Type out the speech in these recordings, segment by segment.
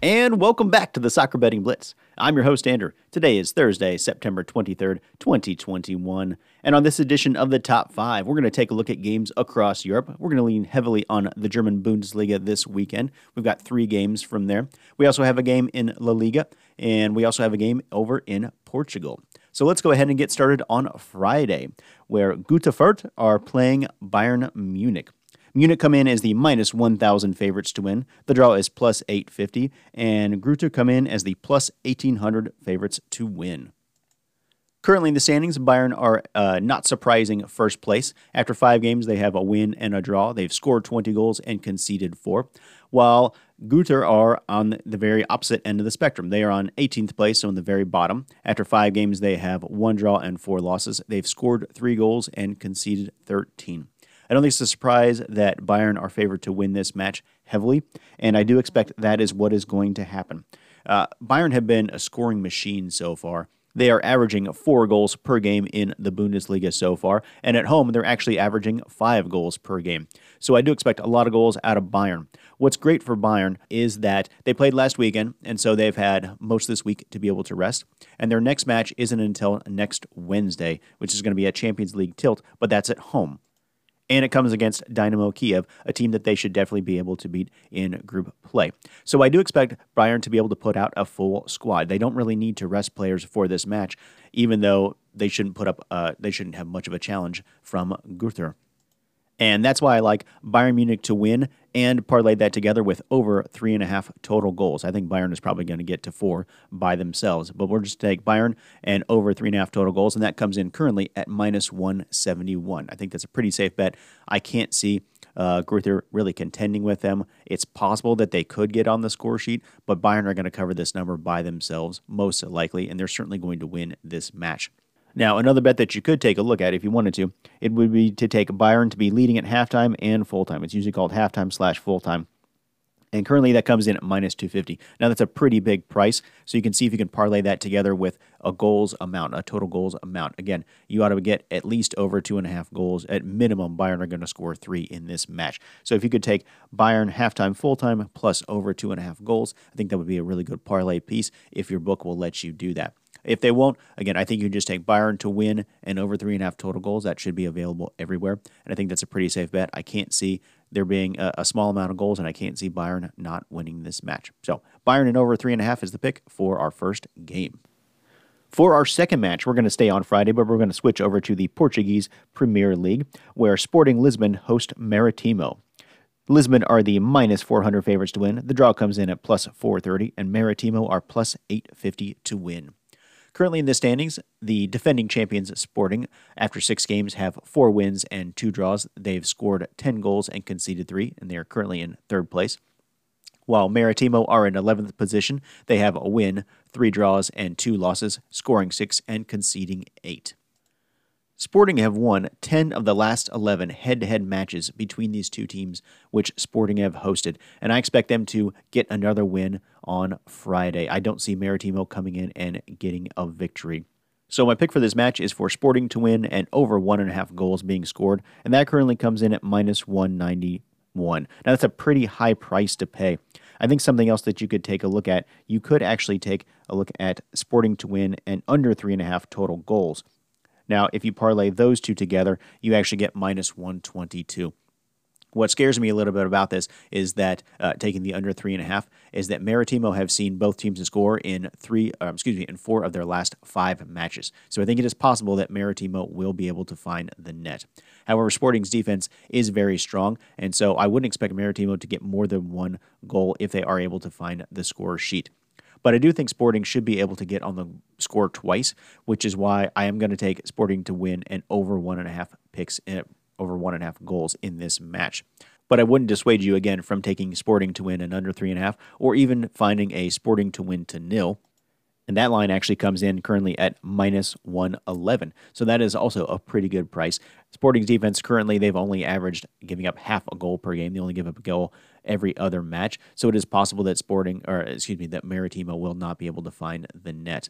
And welcome back to the Soccer Betting Blitz. I'm your host, Andrew. Today is Thursday, September 23rd, 2021. And on this edition of the Top 5, we're going to take a look at games across Europe. We're going to lean heavily on the German Bundesliga this weekend. We've got three games from there. We also have a game in La Liga, and we also have a game over in Portugal. So let's go ahead and get started on Friday, where Fürth are playing Bayern Munich. Munich come in as the minus 1,000 favorites to win. The draw is plus 850, and Greuther come in as the plus 1,800 favorites to win. Currently in the standings, Bayern are uh, not surprising first place. After five games, they have a win and a draw. They've scored 20 goals and conceded four, while Greuther are on the very opposite end of the spectrum. They are on 18th place, so in the very bottom. After five games, they have one draw and four losses. They've scored three goals and conceded 13. I don't think it's a surprise that Bayern are favored to win this match heavily, and I do expect that is what is going to happen. Uh, Bayern have been a scoring machine so far. They are averaging four goals per game in the Bundesliga so far, and at home they're actually averaging five goals per game. So I do expect a lot of goals out of Bayern. What's great for Bayern is that they played last weekend, and so they've had most this week to be able to rest. And their next match isn't until next Wednesday, which is going to be a Champions League tilt, but that's at home and it comes against Dynamo Kiev, a team that they should definitely be able to beat in group play. So I do expect Bayern to be able to put out a full squad. They don't really need to rest players for this match, even though they shouldn't put up uh, they shouldn't have much of a challenge from Greuther. And that's why I like Bayern Munich to win and parlay that together with over three and a half total goals. I think Bayern is probably going to get to four by themselves, but we're just take Bayern and over three and a half total goals, and that comes in currently at minus 171. I think that's a pretty safe bet. I can't see uh, Greuther really contending with them. It's possible that they could get on the score sheet, but Bayern are going to cover this number by themselves, most likely, and they're certainly going to win this match. Now, another bet that you could take a look at if you wanted to, it would be to take Bayern to be leading at halftime and full time. It's usually called halftime slash full time. And currently that comes in at minus 250. Now that's a pretty big price. So you can see if you can parlay that together with a goals amount, a total goals amount. Again, you ought to get at least over two and a half goals. At minimum, Bayern are going to score three in this match. So if you could take Bayern halftime, full time, plus over two and a half goals, I think that would be a really good parlay piece if your book will let you do that. If they won't, again, I think you can just take Bayern to win and over three and a half total goals. That should be available everywhere. And I think that's a pretty safe bet. I can't see there being a, a, small amount of goals, and I can't see Bayern not winning this match. So Bayern and over three and a half is the pick for our first game. For our second match, we're going to stay on Friday, but we're going to switch over to the Portuguese Premier League, where Sporting Lisbon host Maritimo. Lisbon are the minus 400 favorites to win. The draw comes in at plus 430, and Maritimo are plus 850 to win. Currently in the standings, the defending champions Sporting, after six games, have four wins and two draws. They've scored 10 goals and conceded three, and they are currently in third place. While Maritimo are in 11th position, they have a win, three draws, and two losses, scoring six and conceding eight. Sporting have won 10 of the last 11 head to head matches between these two teams, which Sporting have hosted, and I expect them to get another win on Friday. I don't see Maritimo coming in and getting a victory. So, my pick for this match is for Sporting to win and over one and a half goals being scored, and that currently comes in at minus 191. Now, that's a pretty high price to pay. I think something else that you could take a look at, you could actually take a look at Sporting to win and under three and a half total goals. Now, if you parlay those two together, you actually get minus 122. What scares me a little bit about this is that uh, taking the under three and a half is that Maritimo have seen both teams score in three, uh, excuse me, in four of their last five matches. So I think it is possible that Maritimo will be able to find the net. However, Sporting's defense is very strong, and so I wouldn't expect Maritimo to get more than one goal if they are able to find the score sheet. But I do think Sporting should be able to get on the score twice, which is why I am going to take Sporting to win and over one and a half picks, in, over one and a half goals in this match. But I wouldn't dissuade you again from taking Sporting to win and under three and a half, or even finding a Sporting to win to nil and that line actually comes in currently at minus 111. So that is also a pretty good price. Sporting's defense currently, they've only averaged giving up half a goal per game. They only give up a goal every other match. So it is possible that Sporting, or excuse me, that Maritimo will not be able to find the net.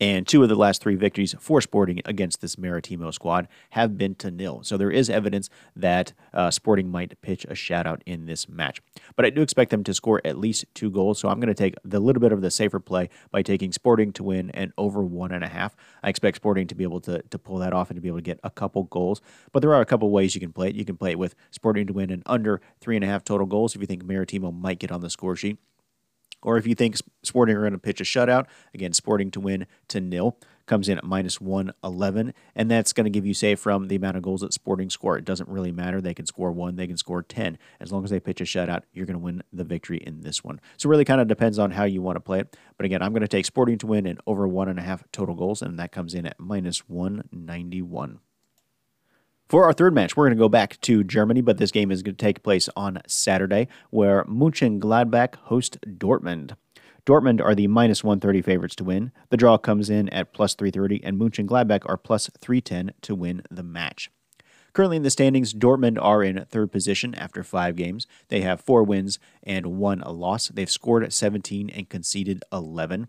And two of the last three victories for Sporting against this Maritimo squad have been to nil. So there is evidence that uh, Sporting might pitch a shutout in this match. But I do expect them to score at least two goals. So I'm going to take the little bit of the safer play by taking Sporting to win and over one and a half. I expect Sporting to be able to, to pull that off and to be able to get a couple goals. But there are a couple ways you can play it. You can play it with Sporting to win and under three and a half total goals if you think Maritimo might get on the score sheet. Or if you think Sporting are going to pitch a shutout, again, Sporting to win to nil comes in at minus 111. And that's going to give you, say, from the amount of goals that Sporting score. It doesn't really matter. They can score one, they can score 10. As long as they pitch a shutout, you're going to win the victory in this one. So, really kind of depends on how you want to play it. But again, I'm going to take Sporting to win and over one and a half total goals, and that comes in at minus 191. For our third match, we're going to go back to Germany, but this game is going to take place on Saturday, where Munchen Gladbach host Dortmund. Dortmund are the minus 130 favorites to win. The draw comes in at plus 330, and Munchen Gladbach are plus 310 to win the match. Currently in the standings, Dortmund are in third position after five games. They have four wins and one loss. They've scored 17 and conceded 11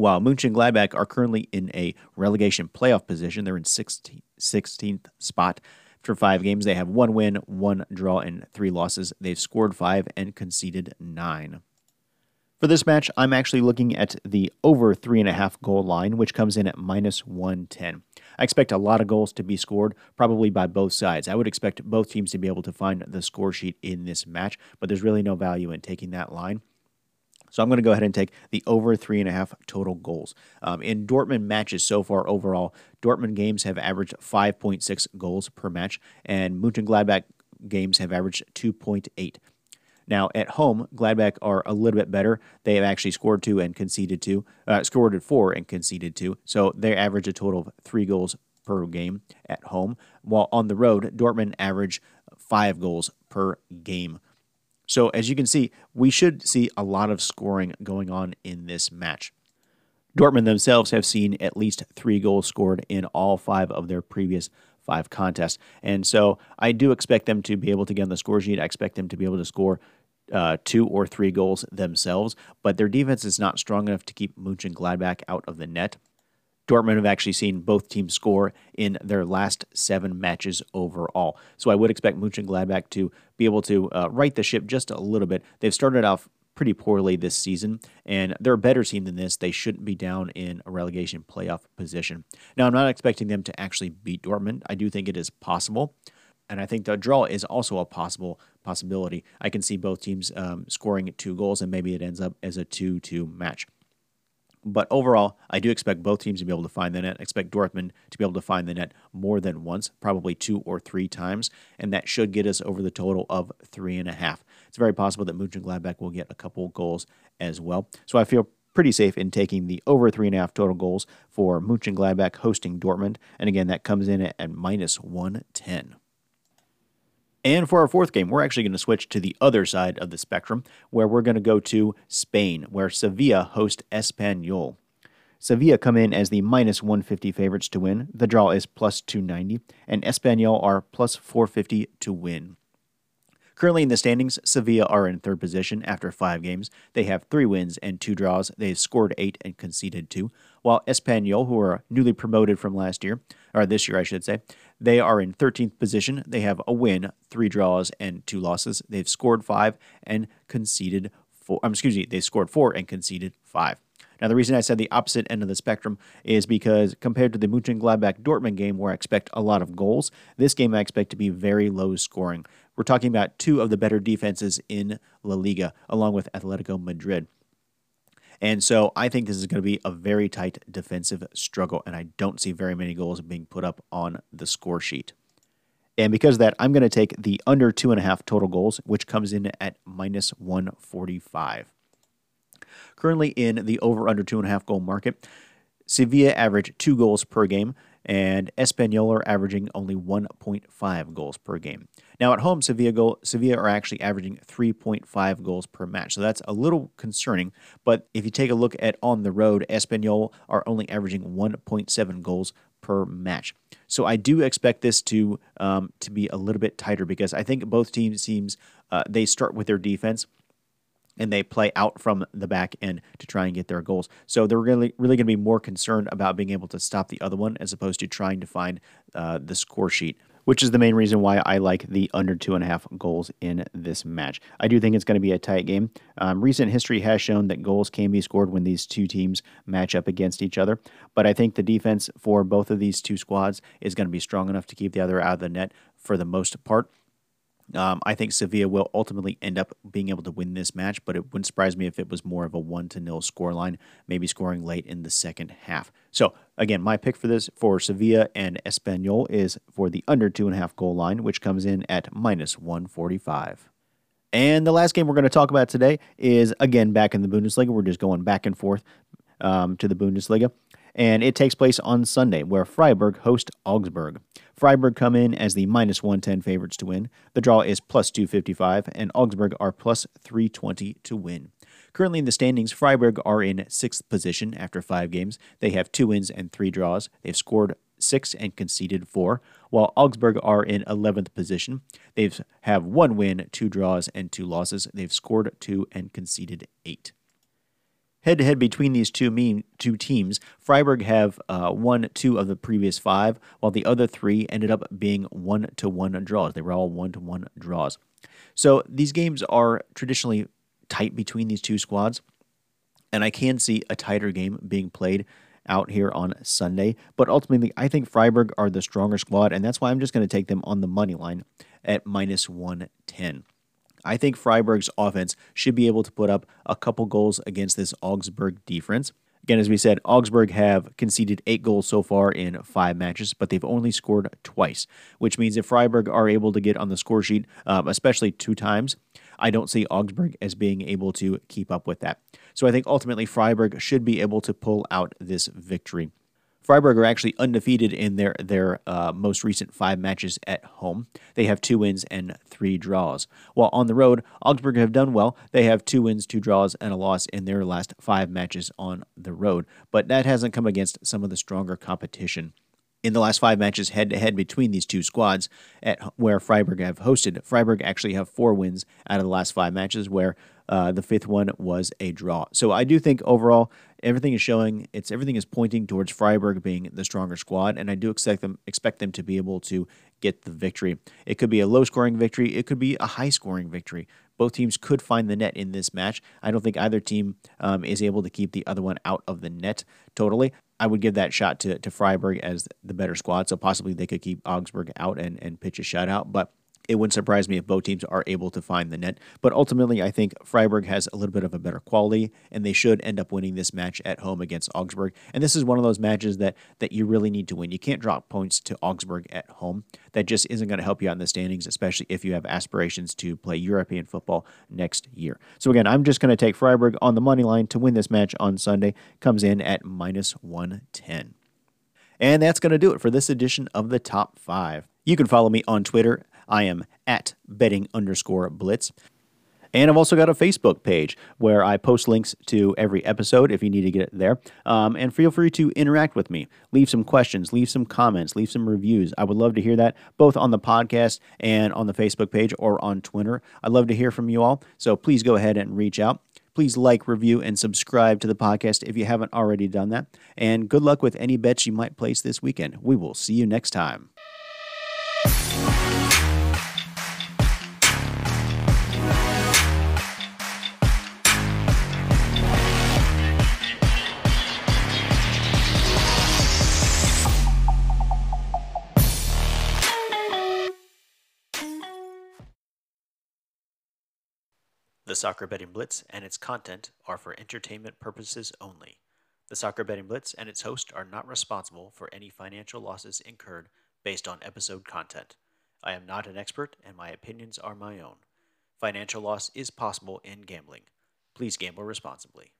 while Gladbach are currently in a relegation playoff position. They're in 16th, 16th spot. After five games, they have one win, one draw, and three losses. They've scored five and conceded nine. For this match, I'm actually looking at the over three and a half goal line, which comes in at minus 110. I expect a lot of goals to be scored, probably by both sides. I would expect both teams to be able to find the score sheet in this match, but there's really no value in taking that line. So I'm going to go ahead and take the over three and a half total goals. Um, in Dortmund matches so far overall, Dortmund games have averaged 5.6 goals per match, and Gladbach games have averaged 2.8. Now at home, Gladbach are a little bit better. They have actually scored two and conceded two, uh, scored four and conceded two. So they average a total of three goals per game at home. While on the road, Dortmund average five goals per game. So, as you can see, we should see a lot of scoring going on in this match. Dortmund themselves have seen at least three goals scored in all five of their previous five contests. And so I do expect them to be able to get on the score sheet. I expect them to be able to score uh, two or three goals themselves, but their defense is not strong enough to keep Munchen Gladbach out of the net. Dortmund have actually seen both teams score in their last seven matches overall. So I would expect Gladbach to be able to uh, right the ship just a little bit. They've started off pretty poorly this season, and they're a better team than this. They shouldn't be down in a relegation playoff position. Now, I'm not expecting them to actually beat Dortmund. I do think it is possible, and I think the draw is also a possible possibility. I can see both teams um, scoring two goals, and maybe it ends up as a 2 2 match. But overall, I do expect both teams to be able to find the net. I expect Dortmund to be able to find the net more than once, probably two or three times, and that should get us over the total of three and a half. It's very possible that Munchen Gladbach will get a couple goals as well. So I feel pretty safe in taking the over three and a half total goals for Munchen Gladbach hosting Dortmund. And again, that comes in at, at minus 110. And for our fourth game, we're actually going to switch to the other side of the spectrum, where we're going to go to Spain, where Sevilla host Espanyol. Sevilla come in as the minus 150 favorites to win. The draw is plus 290, and Espanyol are plus 450 to win. Currently in the standings, Sevilla are in third position after five games. They have three wins and two draws. They've scored eight and conceded two. While Espanyol, who are newly promoted from last year, or this year, I should say, they are in 13th position. They have a win, three draws, and two losses. They've scored five and conceded four. Um, excuse me, they scored four and conceded five. Now, the reason I said the opposite end of the spectrum is because compared to the Mönchengladbach Dortmund game, where I expect a lot of goals, this game I expect to be very low scoring. We're talking about two of the better defenses in La Liga, along with Atletico Madrid. And so I think this is going to be a very tight defensive struggle, and I don't see very many goals being put up on the score sheet. And because of that, I'm going to take the under two and a half total goals, which comes in at minus 145. Currently in the over under two and a half goal market, Sevilla average two goals per game, and Espanyol are averaging only 1.5 goals per game. Now at home, Sevilla, goal, Sevilla are actually averaging 3.5 goals per match, so that's a little concerning. But if you take a look at on the road, Espanyol are only averaging 1.7 goals per match. So I do expect this to um, to be a little bit tighter because I think both teams seems uh, they start with their defense and they play out from the back end to try and get their goals. So they're really, really going to be more concerned about being able to stop the other one as opposed to trying to find uh, the score sheet which is the main reason why I like the under two and a half goals in this match. I do think it's going to be a tight game. Um, recent history has shown that goals can be scored when these two teams match up against each other, but I think the defense for both of these two squads is going to be strong enough to keep the other out of the net for the most part. Um, I think Sevilla will ultimately end up being able to win this match, but it wouldn't surprise me if it was more of a one to nil scoreline, maybe scoring late in the second half. So again, my pick for this for Sevilla and Espanyol is for the under two and a half goal line, which comes in at minus one forty five. And the last game we're going to talk about today is again back in the Bundesliga. We're just going back and forth um, to the Bundesliga and it takes place on Sunday, where Freiburg host Augsburg. Freiburg come in as the minus 110 favorites to win. The draw is plus 255, and Augsburg are plus 320 to win. Currently in the standings, Freiburg are in sixth position after five games. They have two wins and three draws. They've scored six and conceded four, while Augsburg are in 11th position. They have have one win, two draws, and two losses. They've scored two and conceded eight. Head to head between these two mean two teams, Freiburg have uh, won two of the previous five, while the other three ended up being one to one draws. They were all one to one draws. So these games are traditionally tight between these two squads, and I can see a tighter game being played out here on Sunday. But ultimately, I think Freiburg are the stronger squad, and that's why I'm just going to take them on the money line at minus 110. I think Freiburg's offense should be able to put up a couple goals against this Augsburg defense. Again, as we said, Augsburg have conceded eight goals so far in five matches, but they've only scored twice, which means if Freiburg are able to get on the score sheet, um, especially two times, I don't see Augsburg as being able to keep up with that. So I think ultimately Freiburg should be able to pull out this victory. Freiburg are actually undefeated in their their uh, most recent five matches at home. They have two wins and three draws. While on the road, Augsburg have done well. They have two wins, two draws, and a loss in their last five matches on the road. But that hasn't come against some of the stronger competition. In the last five matches head to head between these two squads, at where Freiburg have hosted, Freiburg actually have four wins out of the last five matches, where uh, the fifth one was a draw. So I do think overall everything is showing it's everything is pointing towards Freiburg being the stronger squad, and I do expect them expect them to be able to get the victory. It could be a low scoring victory, it could be a high scoring victory. Both teams could find the net in this match. I don't think either team um, is able to keep the other one out of the net totally. I would give that shot to, to Freiburg as the better squad, so possibly they could keep Augsburg out and, and pitch a shutout. But it wouldn't surprise me if both teams are able to find the net. But ultimately, I think Freiburg has a little bit of a better quality, and they should end up winning this match at home against Augsburg. And this is one of those matches that that you really need to win. You can't drop points to Augsburg at home. That just isn't going to help you out in the standings, especially if you have aspirations to play European football next year. So again, I'm just going to take Freiburg on the money line to win this match on Sunday. Comes in at minus 110. And that's going to do it for this edition of the Top 5. You can follow me on Twitter I am at betting underscore blitz. And I've also got a Facebook page where I post links to every episode if you need to get it there. Um, and feel free to interact with me. Leave some questions, leave some comments, leave some reviews. I would love to hear that both on the podcast and on the Facebook page or on Twitter. I'd love to hear from you all. So please go ahead and reach out. Please like, review, and subscribe to the podcast if you haven't already done that. And good luck with any bets you might place this weekend. We will see you next time. The Soccer Betting Blitz and its content are for entertainment purposes only. The Soccer Betting Blitz and its host are not responsible for any financial losses incurred based on episode content. I am not an expert and my opinions are my own. Financial loss is possible in gambling. Please gamble responsibly.